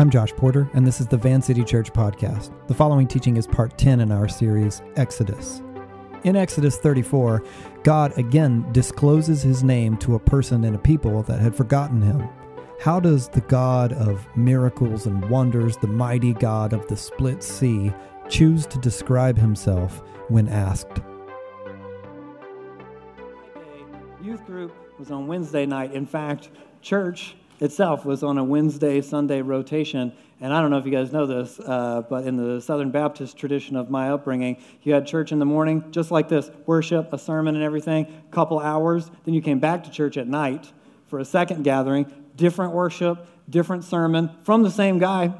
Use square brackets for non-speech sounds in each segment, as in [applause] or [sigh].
I'm Josh Porter, and this is the Van City Church podcast. The following teaching is part 10 in our series, Exodus. In Exodus 34, God again discloses his name to a person and a people that had forgotten him. How does the God of miracles and wonders, the mighty God of the split sea, choose to describe himself when asked? Youth group was on Wednesday night. In fact, church itself was on a Wednesday Sunday rotation. And I don't know if you guys know this, uh, but in the Southern Baptist tradition of my upbringing, you had church in the morning, just like this worship, a sermon, and everything, a couple hours. Then you came back to church at night for a second gathering, different worship, different sermon from the same guy,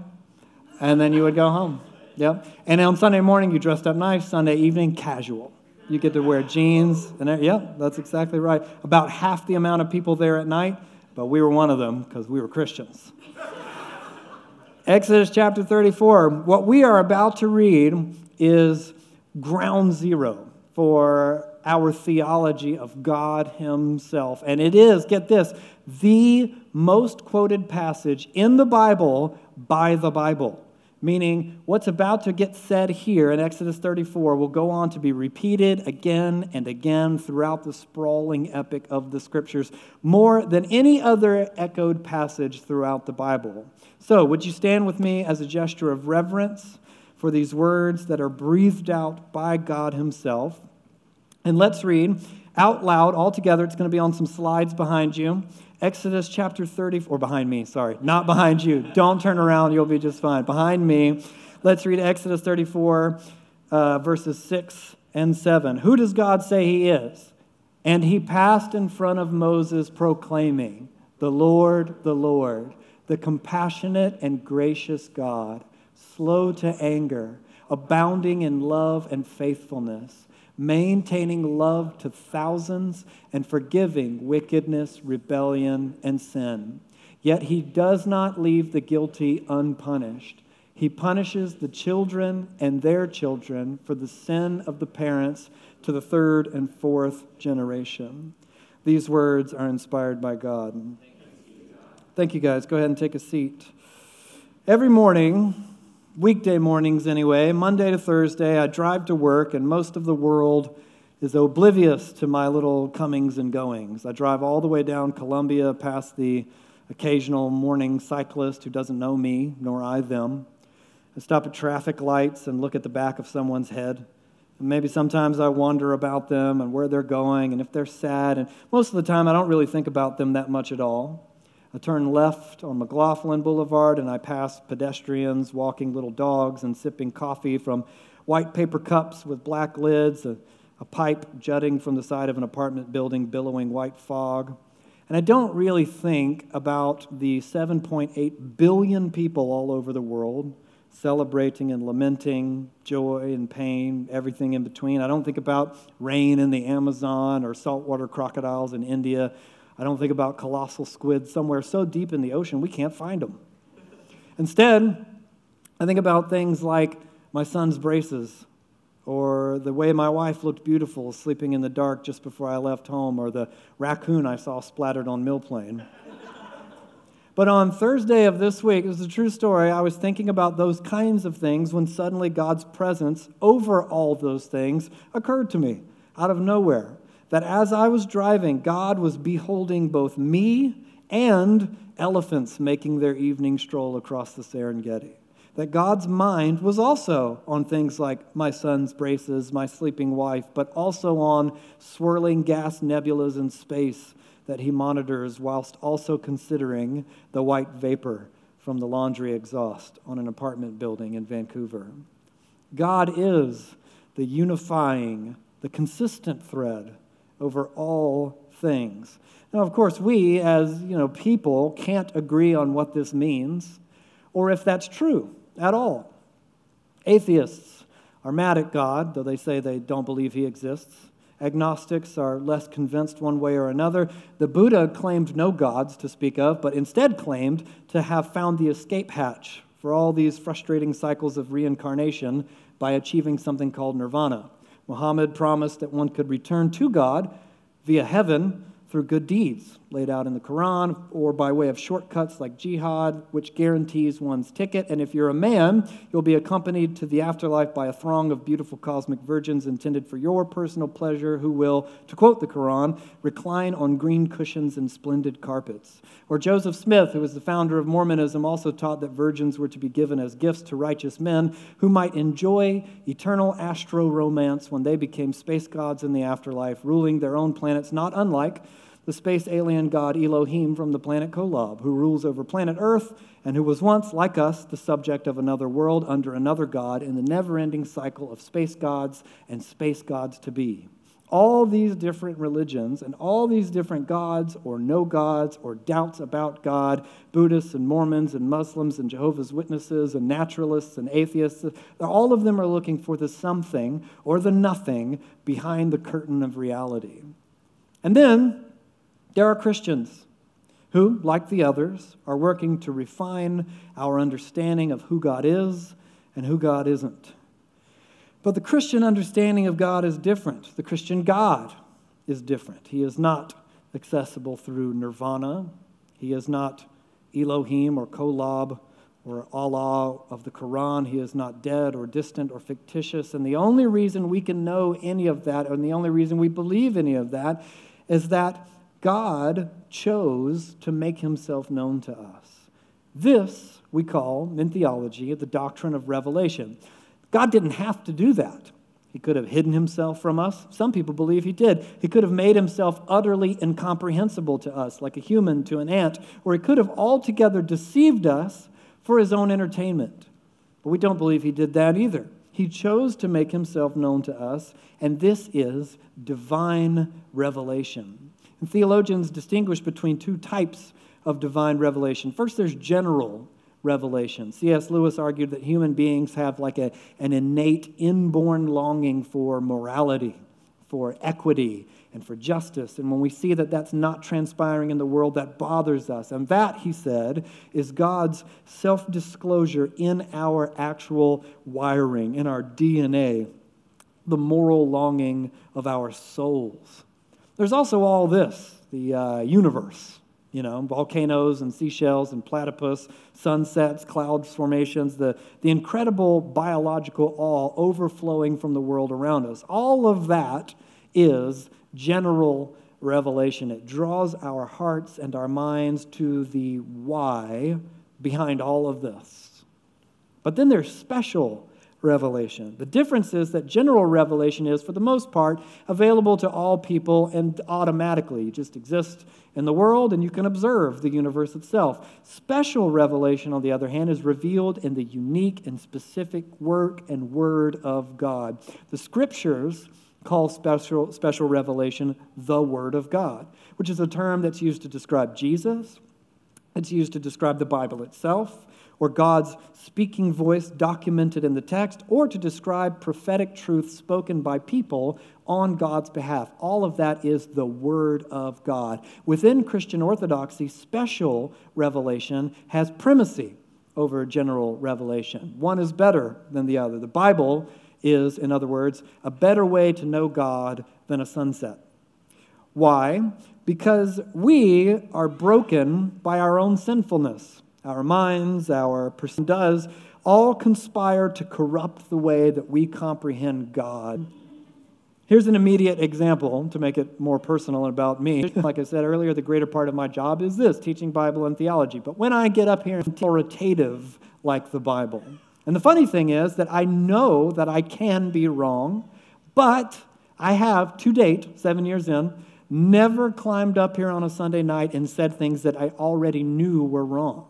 and then you would go home. Yep. And on Sunday morning, you dressed up nice, Sunday evening, casual. You get to wear jeans, and yep, that's exactly right. About half the amount of people there at night but we were one of them because we were Christians. [laughs] Exodus chapter 34. What we are about to read is ground zero for our theology of God Himself. And it is, get this, the most quoted passage in the Bible by the Bible meaning what's about to get said here in Exodus 34 will go on to be repeated again and again throughout the sprawling epic of the scriptures, more than any other echoed passage throughout the Bible. So, would you stand with me as a gesture of reverence for these words that are breathed out by God Himself? And let's read out loud all together. It's going to be on some slides behind you. Exodus chapter 30, or behind me, sorry, not behind you. Don't turn around, you'll be just fine. Behind me, let's read Exodus 34, uh, verses 6 and 7. Who does God say he is? And he passed in front of Moses, proclaiming, The Lord, the Lord, the compassionate and gracious God, slow to anger, abounding in love and faithfulness maintaining love to thousands, and forgiving wickedness, rebellion, and sin. Yet he does not leave the guilty unpunished. He punishes the children and their children for the sin of the parents to the third and fourth generation. These words are inspired by God. Thank you, guys. Go ahead and take a seat. Every morning, weekday mornings anyway, Monday to Thursday, I drive to work, and most of the world is oblivious to my little comings and goings. I drive all the way down Columbia past the occasional morning cyclist who doesn't know me, nor I them. I stop at traffic lights and look at the back of someone's head. And maybe sometimes I wonder about them and where they're going and if they're sad. And most of the time, I don't really think about them that much at all. I turn left on McLoughlin Boulevard and I pass pedestrians walking little dogs and sipping coffee from white paper cups with black lids, a, a pipe jutting from the side of an apartment building billowing white fog. And I don't really think about the 7.8 billion people all over the world celebrating and lamenting, joy and pain, everything in between. I don't think about rain in the Amazon or saltwater crocodiles in India I don't think about colossal squids somewhere so deep in the ocean we can't find them. Instead, I think about things like my son's braces, or the way my wife looked beautiful sleeping in the dark just before I left home, or the raccoon I saw splattered on Mill Plain. but on Thursday of this week, it was a true story, I was thinking about those kinds of things when suddenly God's presence over all those things occurred to me out of nowhere that as I was driving, God was beholding both me and elephants making their evening stroll across the Serengeti. That God's mind was also on things like my son's braces, my sleeping wife, but also on swirling gas nebulas in space that he monitors whilst also considering the white vapor from the laundry exhaust on an apartment building in Vancouver. God is the unifying, the consistent thread over all things. Now, of course, we as you know, people can't agree on what this means or if that's true at all. Atheists are mad at God, though they say they don't believe he exists. Agnostics are less convinced one way or another. The Buddha claimed no gods to speak of, but instead claimed to have found the escape hatch for all these frustrating cycles of reincarnation by achieving something called nirvana. Muhammad promised that one could return to God via heaven through good deeds laid out in the Quran or by way of shortcuts like jihad, which guarantees one's ticket. And if you're a man, you'll be accompanied to the afterlife by a throng of beautiful cosmic virgins intended for your personal pleasure, who will, to quote the Quran, recline on green cushions and splendid carpets. Or Joseph Smith, who was the founder of Mormonism, also taught that virgins were to be given as gifts to righteous men who might enjoy eternal astro romance when they became space gods in the afterlife, ruling their own planets, not unlike the space alien god Elohim from the planet Kolob, who rules over planet Earth and who was once, like us, the subject of another world under another god in the never ending cycle of space gods and space gods to be. All these different religions and all these different gods or no gods or doubts about God, Buddhists and Mormons and Muslims and Jehovah's Witnesses and naturalists and atheists, all of them are looking for the something or the nothing behind the curtain of reality. And then there are Christians who, like the others, are working to refine our understanding of who God is and who God isn't. But the Christian understanding of God is different. The Christian God is different. He is not accessible through nirvana, He is not Elohim or Kolob or Allah of the Quran. He is not dead or distant or fictitious. And the only reason we can know any of that, and the only reason we believe any of that, is that God chose to make himself known to us. This we call, in theology, the doctrine of revelation. God didn't have to do that. He could have hidden himself from us. Some people believe he did. He could have made himself utterly incomprehensible to us, like a human to an ant, or he could have altogether deceived us for his own entertainment. But we don't believe he did that either. He chose to make himself known to us, and this is divine revelation. And theologians distinguish between two types of divine revelation. First, there's general revelation. C.S. Lewis argued that human beings have like a, an innate inborn longing for morality, for equity, and for justice. And when we see that that's not transpiring in the world, that bothers us. And that, he said, is God's self disclosure in our actual wiring, in our DNA, the moral longing of our souls. There's also all this the uh, universe you know, volcanoes and seashells and platypus, sunsets, cloud formations, the, the incredible biological awe overflowing from the world around us. All of that is general revelation. It draws our hearts and our minds to the why behind all of this. But then there's special revelation. The difference is that general revelation is, for the most part, available to all people and automatically. You just exist in the world and you can observe the universe itself. Special revelation, on the other hand, is revealed in the unique and specific work and word of God. The scriptures call special, special revelation the Word of God, which is a term that's used to describe Jesus. It's used to describe the Bible itself or God's speaking voice documented in the text, or to describe prophetic truth spoken by people on God's behalf. All of that is the Word of God. Within Christian orthodoxy, special revelation has primacy over general revelation. One is better than the other. The Bible is, in other words, a better way to know God than a sunset. Why? Because we are broken by our own sinfulness our minds, our person does, all conspire to corrupt the way that we comprehend God. Here's an immediate example to make it more personal about me. Like I said earlier, the greater part of my job is this teaching Bible and theology. But when I get up here and authoritative like the Bible, and the funny thing is that I know that I can be wrong, but I have to date, seven years in, never climbed up here on a Sunday night and said things that I already knew were wrong.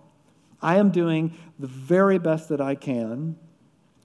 I am doing the very best that I can,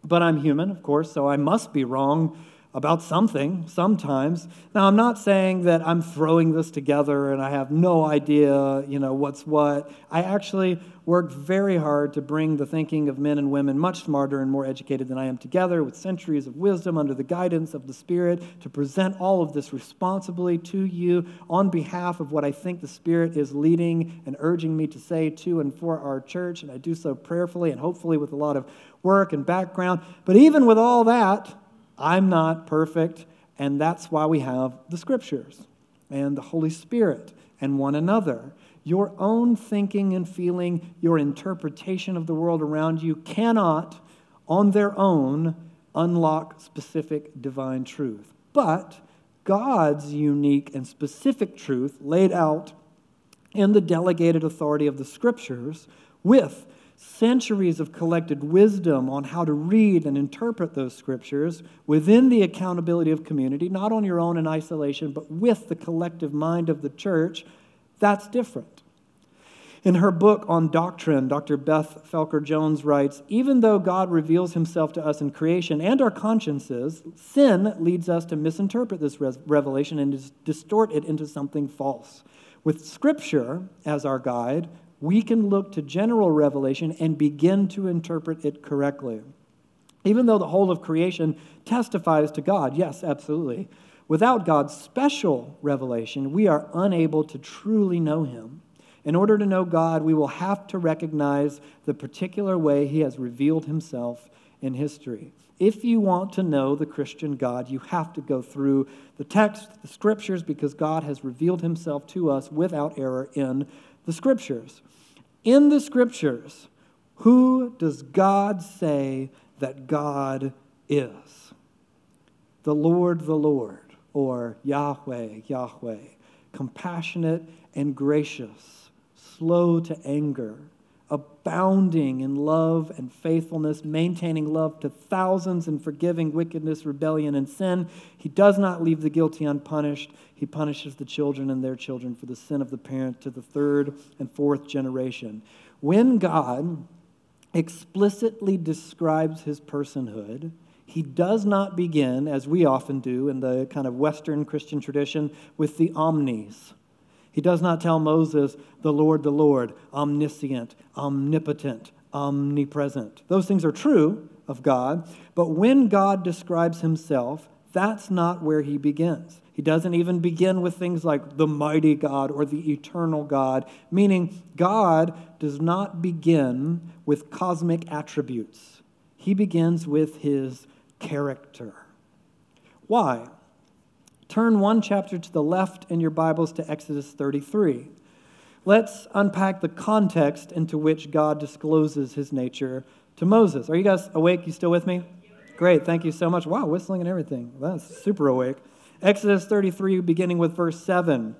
but I'm human, of course, so I must be wrong about something sometimes. Now, I'm not saying that I'm throwing this together and I have no idea, you know, what's what. I actually worked very hard to bring the thinking of men and women much smarter and more educated than I am together with centuries of wisdom under the guidance of the Spirit to present all of this responsibly to you on behalf of what I think the Spirit is leading and urging me to say to and for our church. And I do so prayerfully and hopefully with a lot of work and background. But even with all that, I'm not perfect, and that's why we have the scriptures. and the Holy Spirit and one another. Your own thinking and feeling, your interpretation of the world around you cannot, on their own, unlock specific divine truth. But God's unique and specific truth laid out in the delegated authority of the scriptures with centuries of collected wisdom on how to read and interpret those scriptures within the accountability of community, not on your own in isolation, but with the collective mind of the church, that's different. In her book on doctrine, Dr. Beth Felker Jones writes Even though God reveals himself to us in creation and our consciences, sin leads us to misinterpret this revelation and distort it into something false. With Scripture as our guide, we can look to general revelation and begin to interpret it correctly. Even though the whole of creation testifies to God, yes, absolutely. Without God's special revelation, we are unable to truly know Him. In order to know God, we will have to recognize the particular way He has revealed Himself in history. If you want to know the Christian God, you have to go through the text, the scriptures, because God has revealed himself to us without error in the scriptures. In the scriptures, who does God say that God is? The Lord, the Lord, or Yahweh, Yahweh, compassionate and gracious, slow to anger abounding in love and faithfulness, maintaining love to thousands and forgiving wickedness, rebellion, and sin. He does not leave the guilty unpunished. He punishes the children and their children for the sin of the parent to the third and fourth generation. When God explicitly describes his personhood, he does not begin, as we often do in the kind of Western Christian tradition, with the omnis he does not tell Moses, the Lord, the Lord, omniscient, omnipotent, omnipresent. Those things are true of God, but when God describes himself, that's not where he begins. He doesn't even begin with things like the mighty God or the eternal God, meaning God does not begin with cosmic attributes. He begins with his character. Why? Turn one chapter to the left in your Bibles to Exodus 33. Let's unpack the context into which God discloses his nature to Moses. Are you guys awake? You still with me? Great, thank you so much. Wow, whistling and everything. That's super awake. Exodus 33, beginning with verse 7.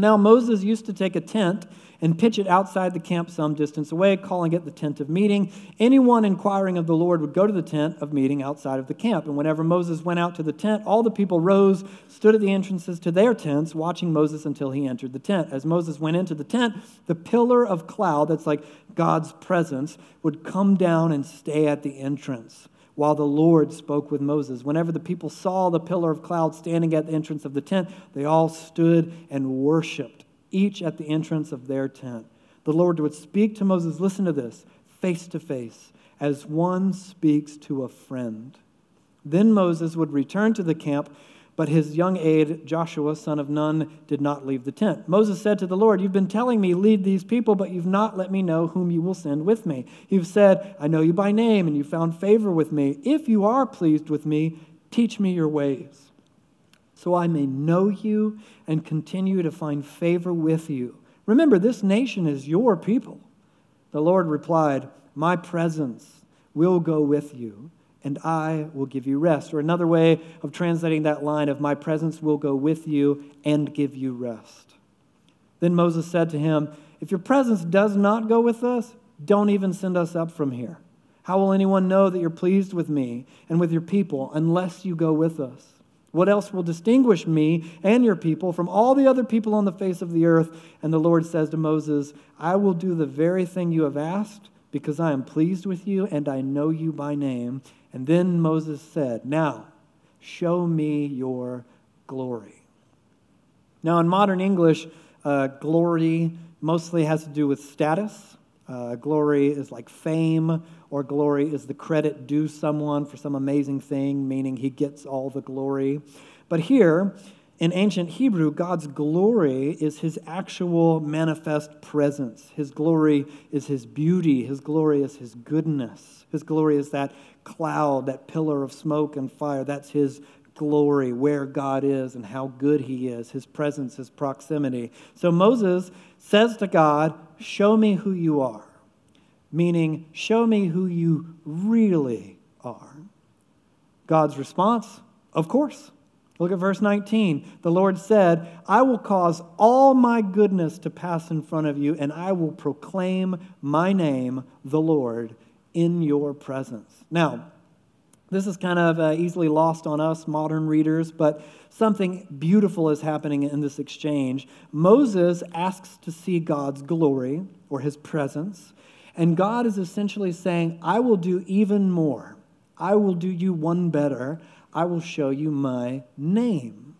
Now, Moses used to take a tent and pitch it outside the camp some distance away, calling it the tent of meeting. Anyone inquiring of the Lord would go to the tent of meeting outside of the camp. And whenever Moses went out to the tent, all the people rose, stood at the entrances to their tents, watching Moses until he entered the tent. As Moses went into the tent, the pillar of cloud, that's like God's presence, would come down and stay at the entrance while the Lord spoke with Moses. Whenever the people saw the pillar of cloud standing at the entrance of the tent, they all stood and worshiped, each at the entrance of their tent. The Lord would speak to Moses, listen to this, face to face, as one speaks to a friend. Then Moses would return to the camp but his young aide, Joshua, son of Nun, did not leave the tent. Moses said to the Lord, You've been telling me, lead these people, but you've not let me know whom you will send with me. You've said, I know you by name, and you found favor with me. If you are pleased with me, teach me your ways, so I may know you and continue to find favor with you. Remember, this nation is your people. The Lord replied, My presence will go with you and I will give you rest. Or another way of translating that line of, My presence will go with you and give you rest. Then Moses said to him, If your presence does not go with us, don't even send us up from here. How will anyone know that you're pleased with me and with your people unless you go with us? What else will distinguish me and your people from all the other people on the face of the earth? And the Lord says to Moses, I will do the very thing you have asked because I am pleased with you and I know you by name. And then Moses said, Now, show me your glory. Now, in modern English, uh, glory mostly has to do with status. Uh, glory is like fame, or glory is the credit due someone for some amazing thing, meaning he gets all the glory. But here, in ancient Hebrew, God's glory is his actual manifest presence. His glory is his beauty. His glory is his goodness. His glory is that cloud, that pillar of smoke and fire. That's his glory, where God is and how good he is, his presence, his proximity. So Moses says to God, Show me who you are, meaning, Show me who you really are. God's response, Of course. Look at verse 19. The Lord said, I will cause all my goodness to pass in front of you, and I will proclaim my name, the Lord, in your presence. Now, this is kind of uh, easily lost on us modern readers, but something beautiful is happening in this exchange. Moses asks to see God's glory or his presence, and God is essentially saying, I will do even more. I will do you one better. I will show you my name.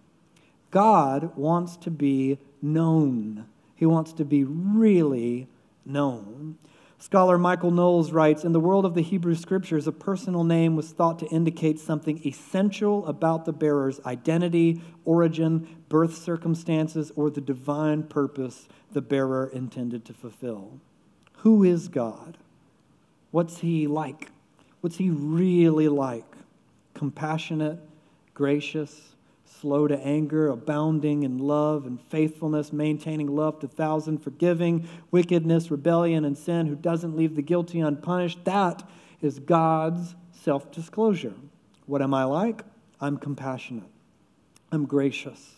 God wants to be known, He wants to be really known. Scholar Michael Knowles writes In the world of the Hebrew Scriptures, a personal name was thought to indicate something essential about the bearer's identity, origin, birth circumstances, or the divine purpose the bearer intended to fulfill. Who is God? What's he like? What's he really like? Compassionate, gracious, slow to anger, abounding in love and faithfulness, maintaining love to thousand, forgiving wickedness, rebellion, and sin, who doesn't leave the guilty unpunished. That is God's self disclosure. What am I like? I'm compassionate. I'm gracious.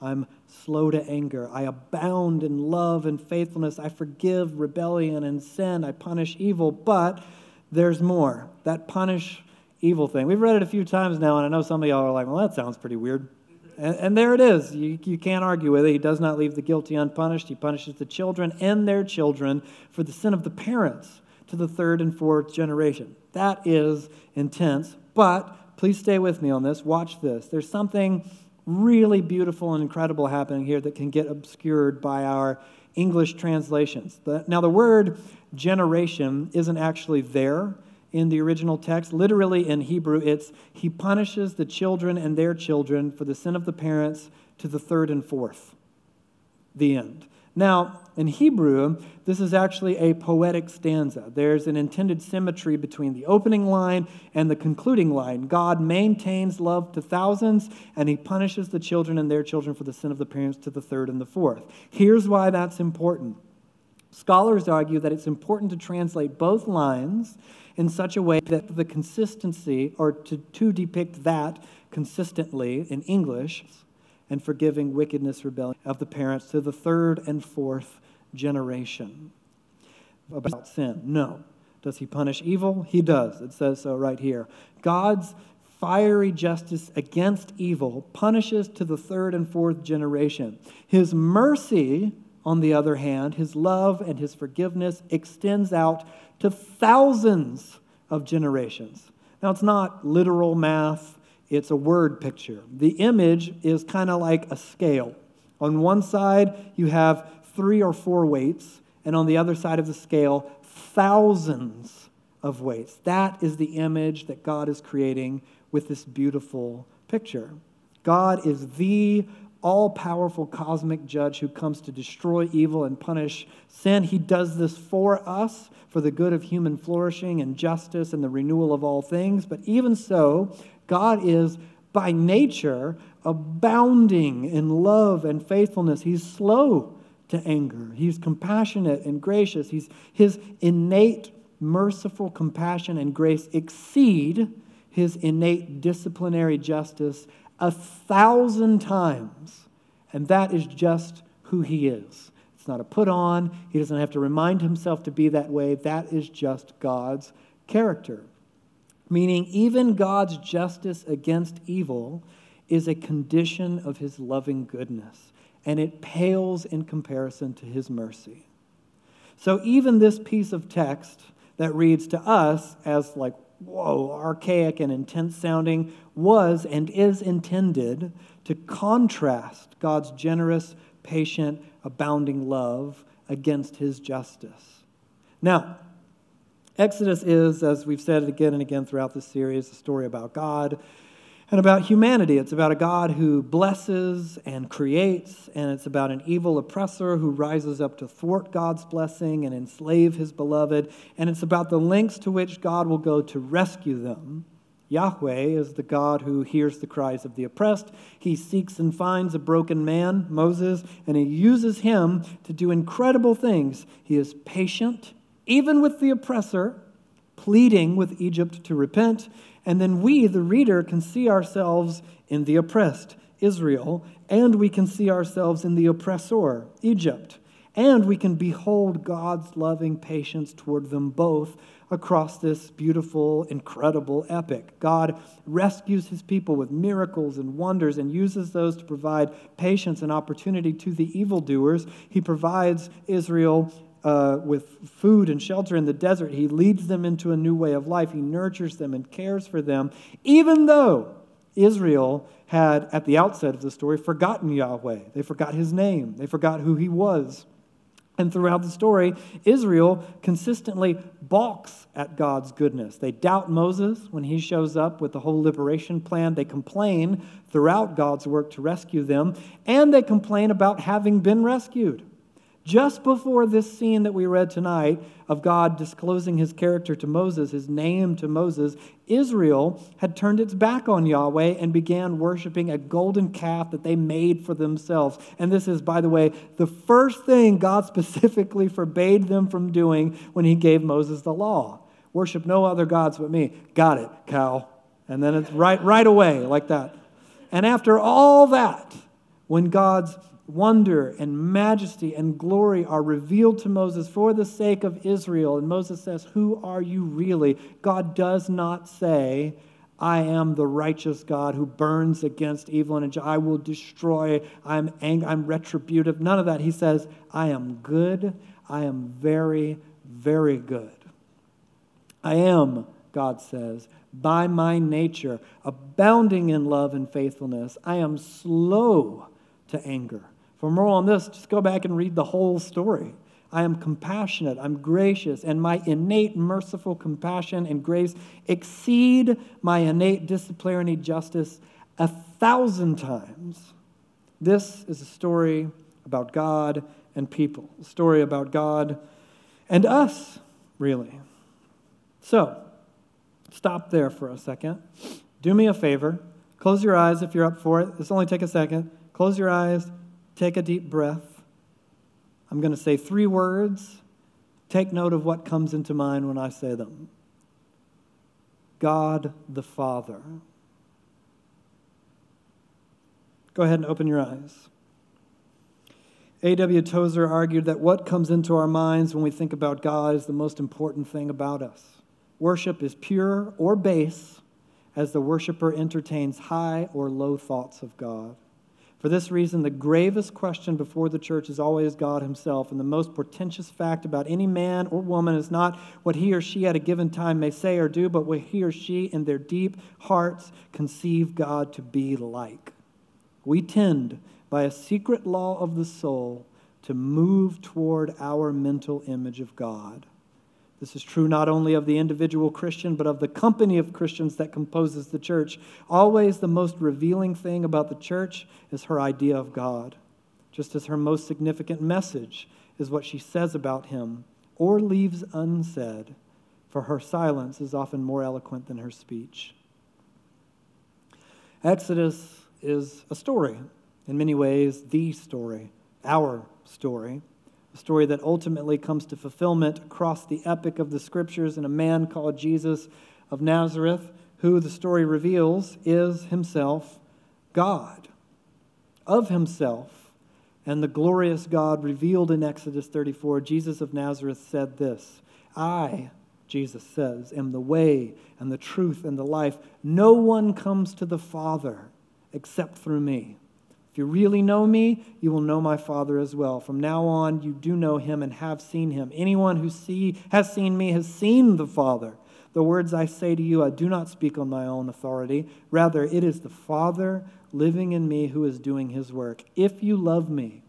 I'm slow to anger. I abound in love and faithfulness. I forgive rebellion and sin. I punish evil. But there's more. That punish evil thing. We've read it a few times now, and I know some of y'all are like, well, that sounds pretty weird. And, and, there it is. You, you can't argue with it. He does not leave the guilty unpunished. He punishes the children and their children for the sin of the parents to the third and fourth generation. That is intense. But please stay with me on this. Watch this. There's something really beautiful and incredible happening here that can get obscured by our English translations. Now, the word generation isn't actually there in the original text. Literally in Hebrew, it's He punishes the children and their children for the sin of the parents to the third and fourth. The end. Now, in Hebrew, this is actually a poetic stanza. There's an intended symmetry between the opening line and the concluding line. God maintains love to thousands, and he punishes the children and their children for the sin of the parents to the third and the fourth. Here's why that's important. Scholars argue that it's important to translate both lines in such a way that the consistency, or to, to depict that consistently in English, and forgiving wickedness, rebellion of the parents to the third and fourth generation. About sin, no. Does he punish evil? He does. It says so right here. God's fiery justice against evil punishes to the third and fourth generation. His mercy, on the other hand, his love and his forgiveness extends out to thousands of generations. Now, it's not literal math, it's a word picture. The image is kind of like a scale. On one side, you have three or four weights, and on the other side of the scale, thousands of weights. That is the image that God is creating with this beautiful picture. God is the all powerful cosmic judge who comes to destroy evil and punish sin. He does this for us, for the good of human flourishing and justice and the renewal of all things. But even so, God is by nature abounding in love and faithfulness. He's slow to anger, He's compassionate and gracious. He's, his innate merciful compassion and grace exceed his innate disciplinary justice a thousand times. And that is just who he is. It's not a put on. He doesn't have to remind himself to be that way. That is just God's character. Meaning, even God's justice against evil is a condition of his loving goodness, and it pales in comparison to his mercy. So, even this piece of text that reads to us as like, whoa, archaic and intense sounding, was and is intended to contrast God's generous, patient, abounding love against his justice. Now, Exodus is, as we've said it again and again throughout this series, a story about God and about humanity. It's about a God who blesses and creates, and it's about an evil oppressor who rises up to thwart God's blessing and enslave his beloved, and it's about the lengths to which God will go to rescue them Yahweh is the God who hears the cries of the oppressed. He seeks and finds a broken man, Moses, and he uses him to do incredible things. He is patient, even with the oppressor, pleading with Egypt to repent. And then we, the reader, can see ourselves in the oppressed, Israel, and we can see ourselves in the oppressor, Egypt. And we can behold God's loving patience toward them both across this beautiful, incredible epic. God rescues his people with miracles and wonders and uses those to provide patience and opportunity to the evildoers. He provides Israel uh, with food and shelter in the desert. He leads them into a new way of life. He nurtures them and cares for them, even though Israel had, at the outset of the story, forgotten Yahweh. They forgot his name, they forgot who he was. And throughout the story, Israel consistently balks at God's goodness. They doubt Moses when he shows up with the whole liberation plan. They complain throughout God's work to rescue them, and they complain about having been rescued. Just before this scene that we read tonight of God disclosing his character to Moses, his name to Moses, Israel had turned its back on Yahweh and began worshiping a golden calf that they made for themselves. And this is, by the way, the first thing God [laughs] specifically forbade them from doing when he gave Moses the law. Worship no other gods but me. Got it, cow. And then it's right, right away, like that. And after all that, when God's wonder and majesty and glory are revealed to Moses for the sake of Israel. And Moses says, Who are you really? God does not say, I am the righteous God who burns against evil and I will destroy. I'm angry, I'm retributive. None of that. He says, I am good. I am very, very good. I am, God says, by my nature, abounding in love and faithfulness. I am slow to anger for more on this, just go back and read the whole story. I am compassionate, I'm gracious, and my innate merciful compassion and grace exceed my innate disciplinary justice a thousand times. This is a story about God and people, a story about God and us, really. So, stop there for a second. Do me a favor. Close your eyes if you're up for it. This only take a second. Close your eyes. Take a deep breath. I'm going to say three words. Take note of what comes into mind when I say them God the Father. Go ahead and open your eyes. A.W. Tozer argued that what comes into our minds when we think about God is the most important thing about us. Worship is pure or base as the worshiper entertains high or low thoughts of God. For this reason, the gravest question before the church is always God Himself, and the most portentous fact about any man or woman is not what he or she at a given time may say or do, but what he or she in their deep hearts conceive God to be like. We tend, by a secret law of the soul, to move toward our mental image of God. This is true not only of the individual Christian, but of the company of Christians that composes the church. Always the most revealing thing about the church is her idea of God, just as her most significant message is what she says about him or leaves unsaid, for her silence is often more eloquent than her speech. Exodus is a story, in many ways, the story, our story a story that ultimately comes to fulfillment across the epic of the scriptures in a man called Jesus of Nazareth, who the story reveals is himself God. Of himself and the glorious God revealed in Exodus 34, Jesus of Nazareth said this I, Jesus says, am the way and the truth and the life. No one comes to the Father except through me. If you really know me, you will know my Father as well. From now on, you do know him and have seen him. Anyone who see, has seen me has seen the Father. The words I say to you, I do not speak on my own authority. Rather, it is the Father living in me who is doing his work. If you love me,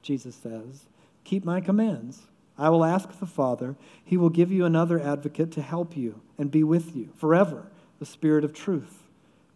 Jesus says, keep my commands. I will ask the Father. He will give you another advocate to help you and be with you forever, the Spirit of truth.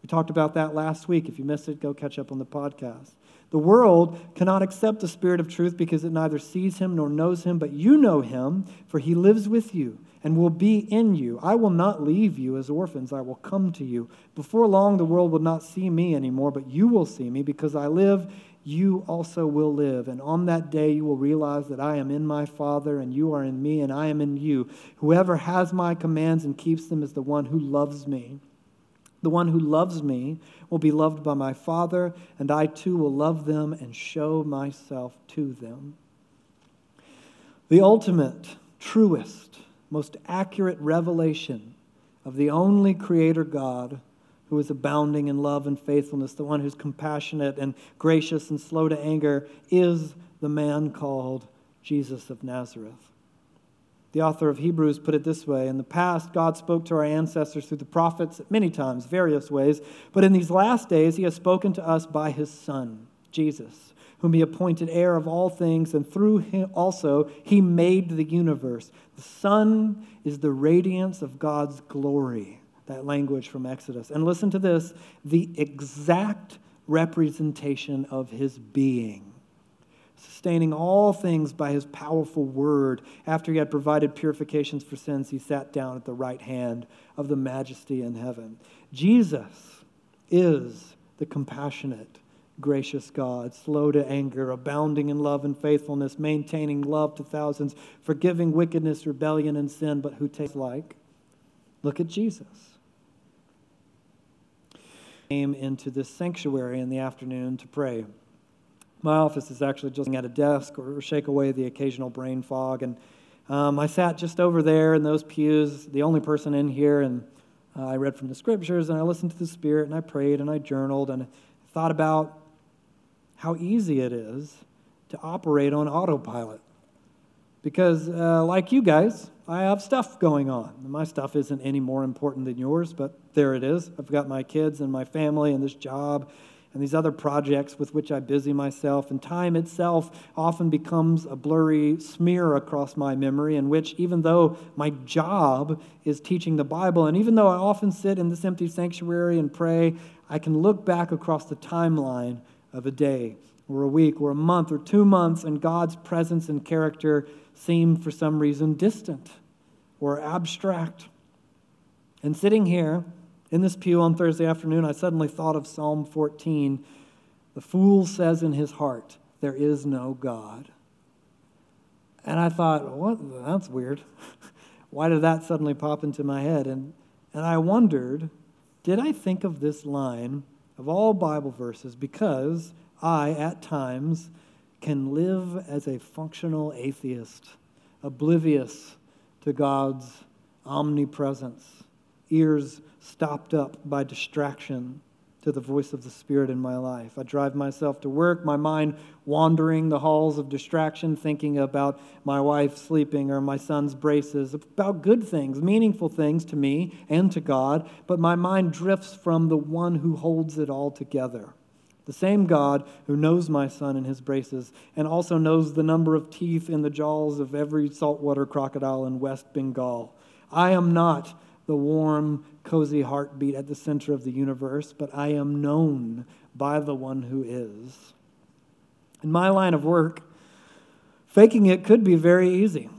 We talked about that last week. If you missed it, go catch up on the podcast. The world cannot accept the Spirit of truth because it neither sees him nor knows him, but you know him, for he lives with you and will be in you. I will not leave you as orphans, I will come to you. Before long, the world will not see me anymore, but you will see me because I live. You also will live. And on that day, you will realize that I am in my Father, and you are in me, and I am in you. Whoever has my commands and keeps them is the one who loves me. The one who loves me will be loved by my Father, and I too will love them and show myself to them. The ultimate, truest, most accurate revelation of the only Creator God who is abounding in love and faithfulness, the one who's compassionate and gracious and slow to anger, is the man called Jesus of Nazareth. The author of Hebrews put it this way In the past, God spoke to our ancestors through the prophets many times, various ways, but in these last days, He has spoken to us by His Son, Jesus, whom He appointed heir of all things, and through Him also He made the universe. The Son is the radiance of God's glory, that language from Exodus. And listen to this the exact representation of His being sustaining all things by his powerful word. After he had provided purifications for sins, he sat down at the right hand of the majesty in heaven. Jesus is the compassionate, gracious God, slow to anger, abounding in love and faithfulness, maintaining love to thousands, forgiving wickedness, rebellion, and sin, but who tastes like? Look at Jesus. Came into this sanctuary in the afternoon to pray. My office is actually just at a desk or shake away the occasional brain fog. And um, I sat just over there in those pews, the only person in here, and uh, I read from the scriptures and I listened to the Spirit and I prayed and I journaled and thought about how easy it is to operate on autopilot. Because, uh, like you guys, I have stuff going on. My stuff isn't any more important than yours, but there it is. I've got my kids and my family and this job and these other projects with which I busy myself, and time itself often becomes a blurry smear across my memory, in which, even though my job is teaching the Bible, and even though I often sit in this empty sanctuary and pray, I can look back across the timeline of a day, or a week, or a month, or two months, and God's presence and character seem for some reason distant or abstract. And sitting here, in this pew on Thursday afternoon, I suddenly thought of Psalm 14. The fool says in his heart, There is no God. And I thought, what? That's weird. [laughs] Why did that suddenly pop into my head? And, and I wondered, did I think of this line of all Bible verses because I, at times, can live as a functional atheist, oblivious to God's omnipresence, ears stopped up by distraction to the voice of the Spirit in my life. I drive myself to work, my mind wandering the halls of distraction, thinking about my wife sleeping or my son's braces, about good things, meaningful things to me and to God, but my mind drifts from the one who holds it all together. The same God who knows my son and his braces and also knows the number of teeth in the jaws of every saltwater crocodile in West Bengal. I am not the warm, cozy heartbeat at the center of the universe, but I am known by the one who is. In my line of work, faking it could be very easy.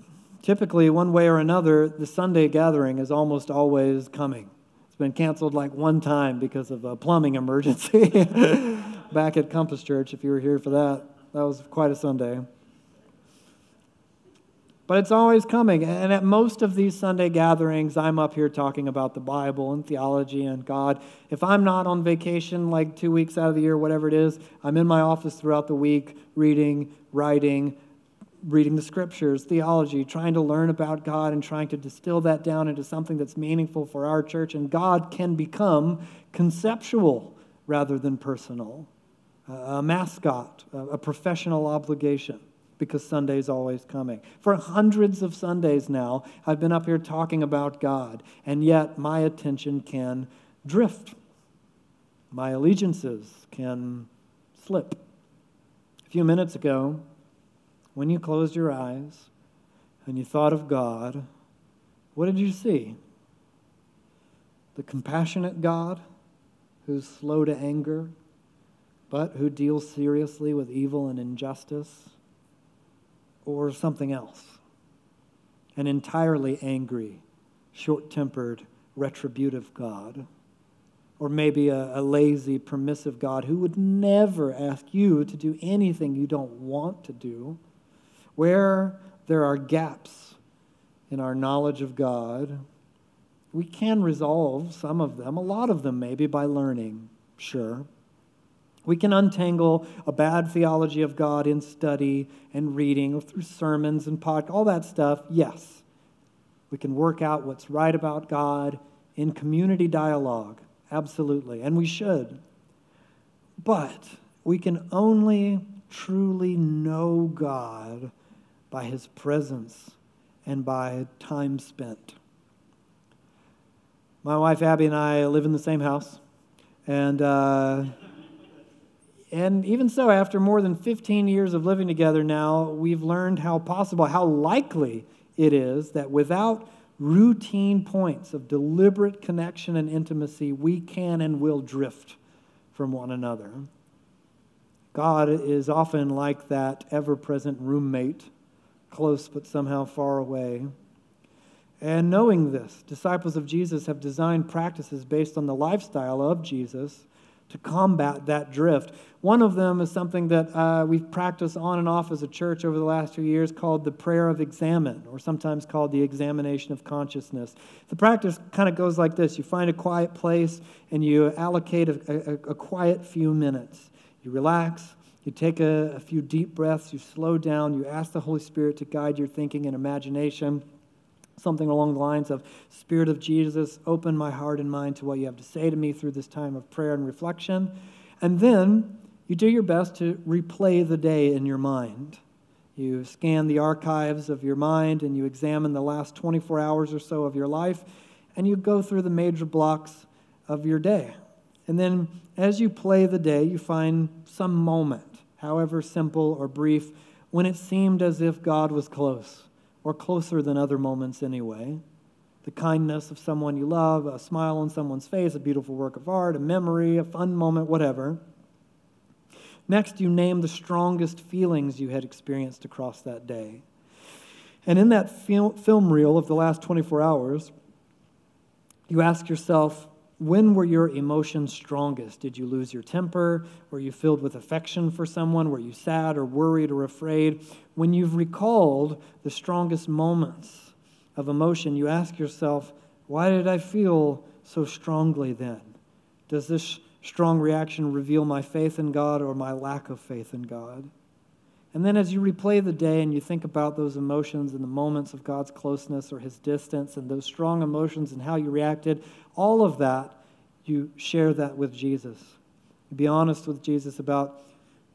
Typically, one way or another, the Sunday gathering is almost always coming. It's been canceled like one time because of a plumbing emergency [laughs] back at Compass Church, if you were here for that. That was quite a Sunday. But it's always coming. And at most of these Sunday gatherings, I'm up here talking about the Bible and theology and God. If I'm not on vacation, like two weeks out of the year, whatever it is, I'm in my office throughout the week, reading, writing, reading the scriptures, theology, trying to learn about God and trying to distill that down into something that's meaningful for our church. And God can become conceptual rather than personal, a mascot, a professional obligation because Sunday's always coming. For hundreds of Sundays now, I've been up here talking about God, and yet my attention can drift. My allegiances can slip. A few minutes ago, when you closed your eyes and you thought of God, what did you see? The compassionate God who's slow to anger, but who deals seriously with evil and injustice? Or something else? an entirely angry, short tempered, retributive God. Or maybe a, a, lazy, permissive God who would never ask you to do anything you don't want to do. Where there are gaps in our knowledge of God, we can resolve some of them, a lot of them maybe, by learning, sure. We can untangle a bad theology of God in study and reading or through sermons and podcasts, all that stuff, yes. We can work out what's right about God in community dialogue, absolutely, and we should. But we can only truly know God by his presence and by time spent. My wife Abby and I live in the same house, and uh, and even so, after more than 15 years of living together now, we've learned how possible, how likely it is that without routine points of deliberate connection and intimacy, we can and will drift from one another. God is often like that ever present roommate, close but somehow far away. And knowing this, disciples of Jesus have designed practices based on the lifestyle of Jesus to combat that drift. One of them is something that uh, we've practiced on and off as a church over the last few years called the prayer of examen, or sometimes called the examination of consciousness. The practice kind of goes like this you find a quiet place and you allocate a, a, a quiet few minutes. You relax, you take a, a few deep breaths, you slow down, you ask the Holy Spirit to guide your thinking and imagination something along the lines of Spirit of Jesus, open my heart and mind to what you have to say to me through this time of prayer and reflection. And then you do your best to replay the day in your mind. You scan the archives of your mind and you examine the last 24 hours or so of your life, and you go through the major blocks of your day. And then as you play the day, you find some moment, however simple or brief, when it seemed as if God was close or closer than other moments anyway. The kindness of someone you love, a smile on someone's face, a beautiful work of art, a memory, a fun moment, whatever. Next, you name the strongest feelings you had experienced across that day. And in that film reel of the last 24 hours, you ask yourself, when were your emotions strongest? Did you lose your temper? Were you filled with affection for someone? Were you sad or worried or afraid? When you've recalled the strongest moments of emotion, you ask yourself, why did I feel so strongly then? Does this strong reaction reveal my faith in God or my lack of faith in God? And then as you replay the day and you think about those emotions and the moments of God's closeness or his distance and those strong emotions and how you reacted, all of that, you share that with Jesus. Be honest with Jesus about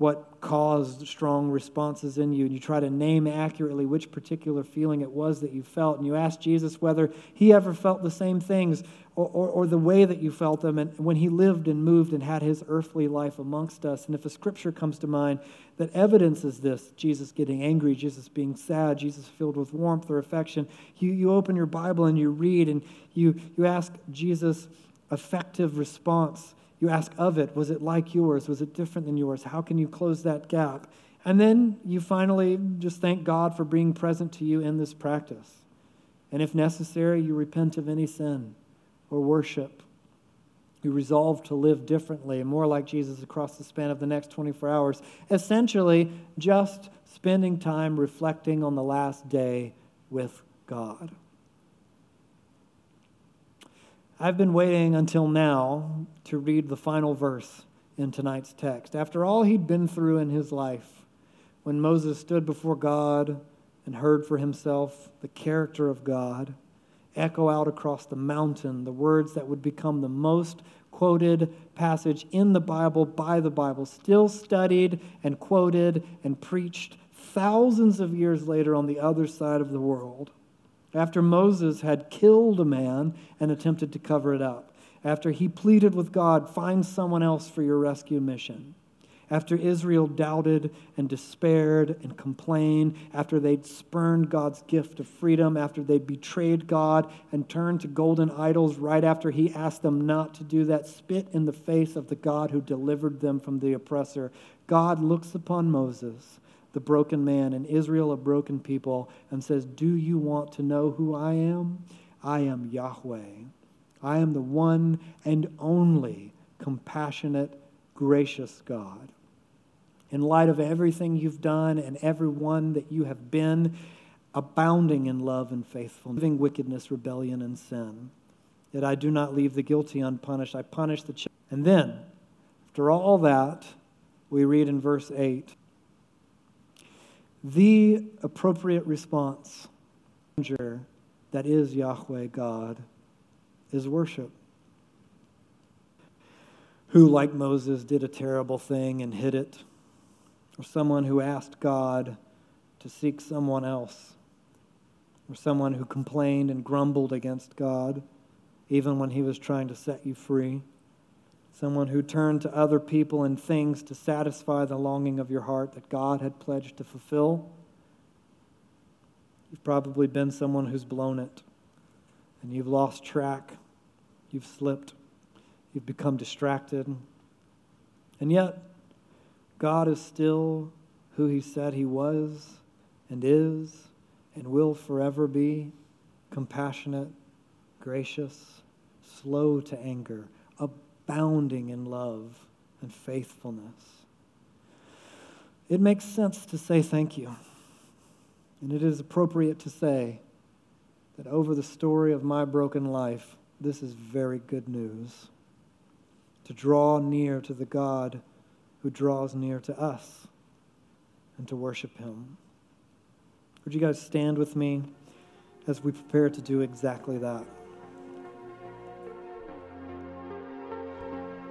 what caused strong responses in you, and you try to name accurately which particular feeling it was that you felt, and you ask Jesus whether he ever felt the same things or, or, or, the way that you felt them and when he lived and moved and had his earthly life amongst us. And if a scripture comes to mind that evidences this, Jesus getting angry, Jesus being sad, Jesus filled with warmth or affection, you, you open your Bible and you read and you, you ask Jesus' effective response you ask of it, was it like yours? Was it different than yours? How can you close that gap? And then you finally just thank God for being present to you in this practice. And if necessary, you repent of any sin or worship. You resolve to live differently and more like Jesus across the span of the next 24 hours. Essentially, just spending time reflecting on the last day with God. I've been waiting until now to read the final verse in tonight's text. After all he'd been through in his life, when Moses stood before God and heard for himself the character of God, echo out across the mountain the words that would become the most quoted passage in the Bible by the Bible, still studied and quoted and preached thousands of years later on the other side of the world after Moses had killed a man and attempted to cover it up, after he pleaded with God, find someone else for your rescue mission, after Israel doubted and despaired and complained, after they'd spurned God's gift of freedom, after they'd betrayed God and turned to golden idols right after he asked them not to do that, spit in the face of the God who delivered them from the oppressor, God looks upon Moses the broken man, and Israel a broken people, and says, Do you want to know who I am? I am Yahweh. I am the one and only compassionate, gracious God. In light of everything you've done and everyone that you have been, abounding in love and faithfulness, living wickedness, rebellion, and sin, that I do not leave the guilty unpunished. I punish the. Ch- and then, after all that, we read in verse 8 the appropriate response that is Yahweh God is worship. Who, like Moses, did a terrible thing and hid it, or someone who asked God to seek someone else, or someone who complained and grumbled against God even when he was trying to set you free, someone who turned to other people and things to satisfy the longing of your heart that God had pledged to fulfill. You've probably been someone who's blown it and you've lost track, you've slipped, you've become distracted. And yet, God is still who He said He was and is and will forever be compassionate, gracious, slow to anger, abounding in love and faithfulness. It makes sense to say thank you. And it is appropriate to say that over the story of my broken life, this is very good news. To draw near to the God who draws near to us and to worship Him. Would you guys stand with me as we prepare to do exactly that?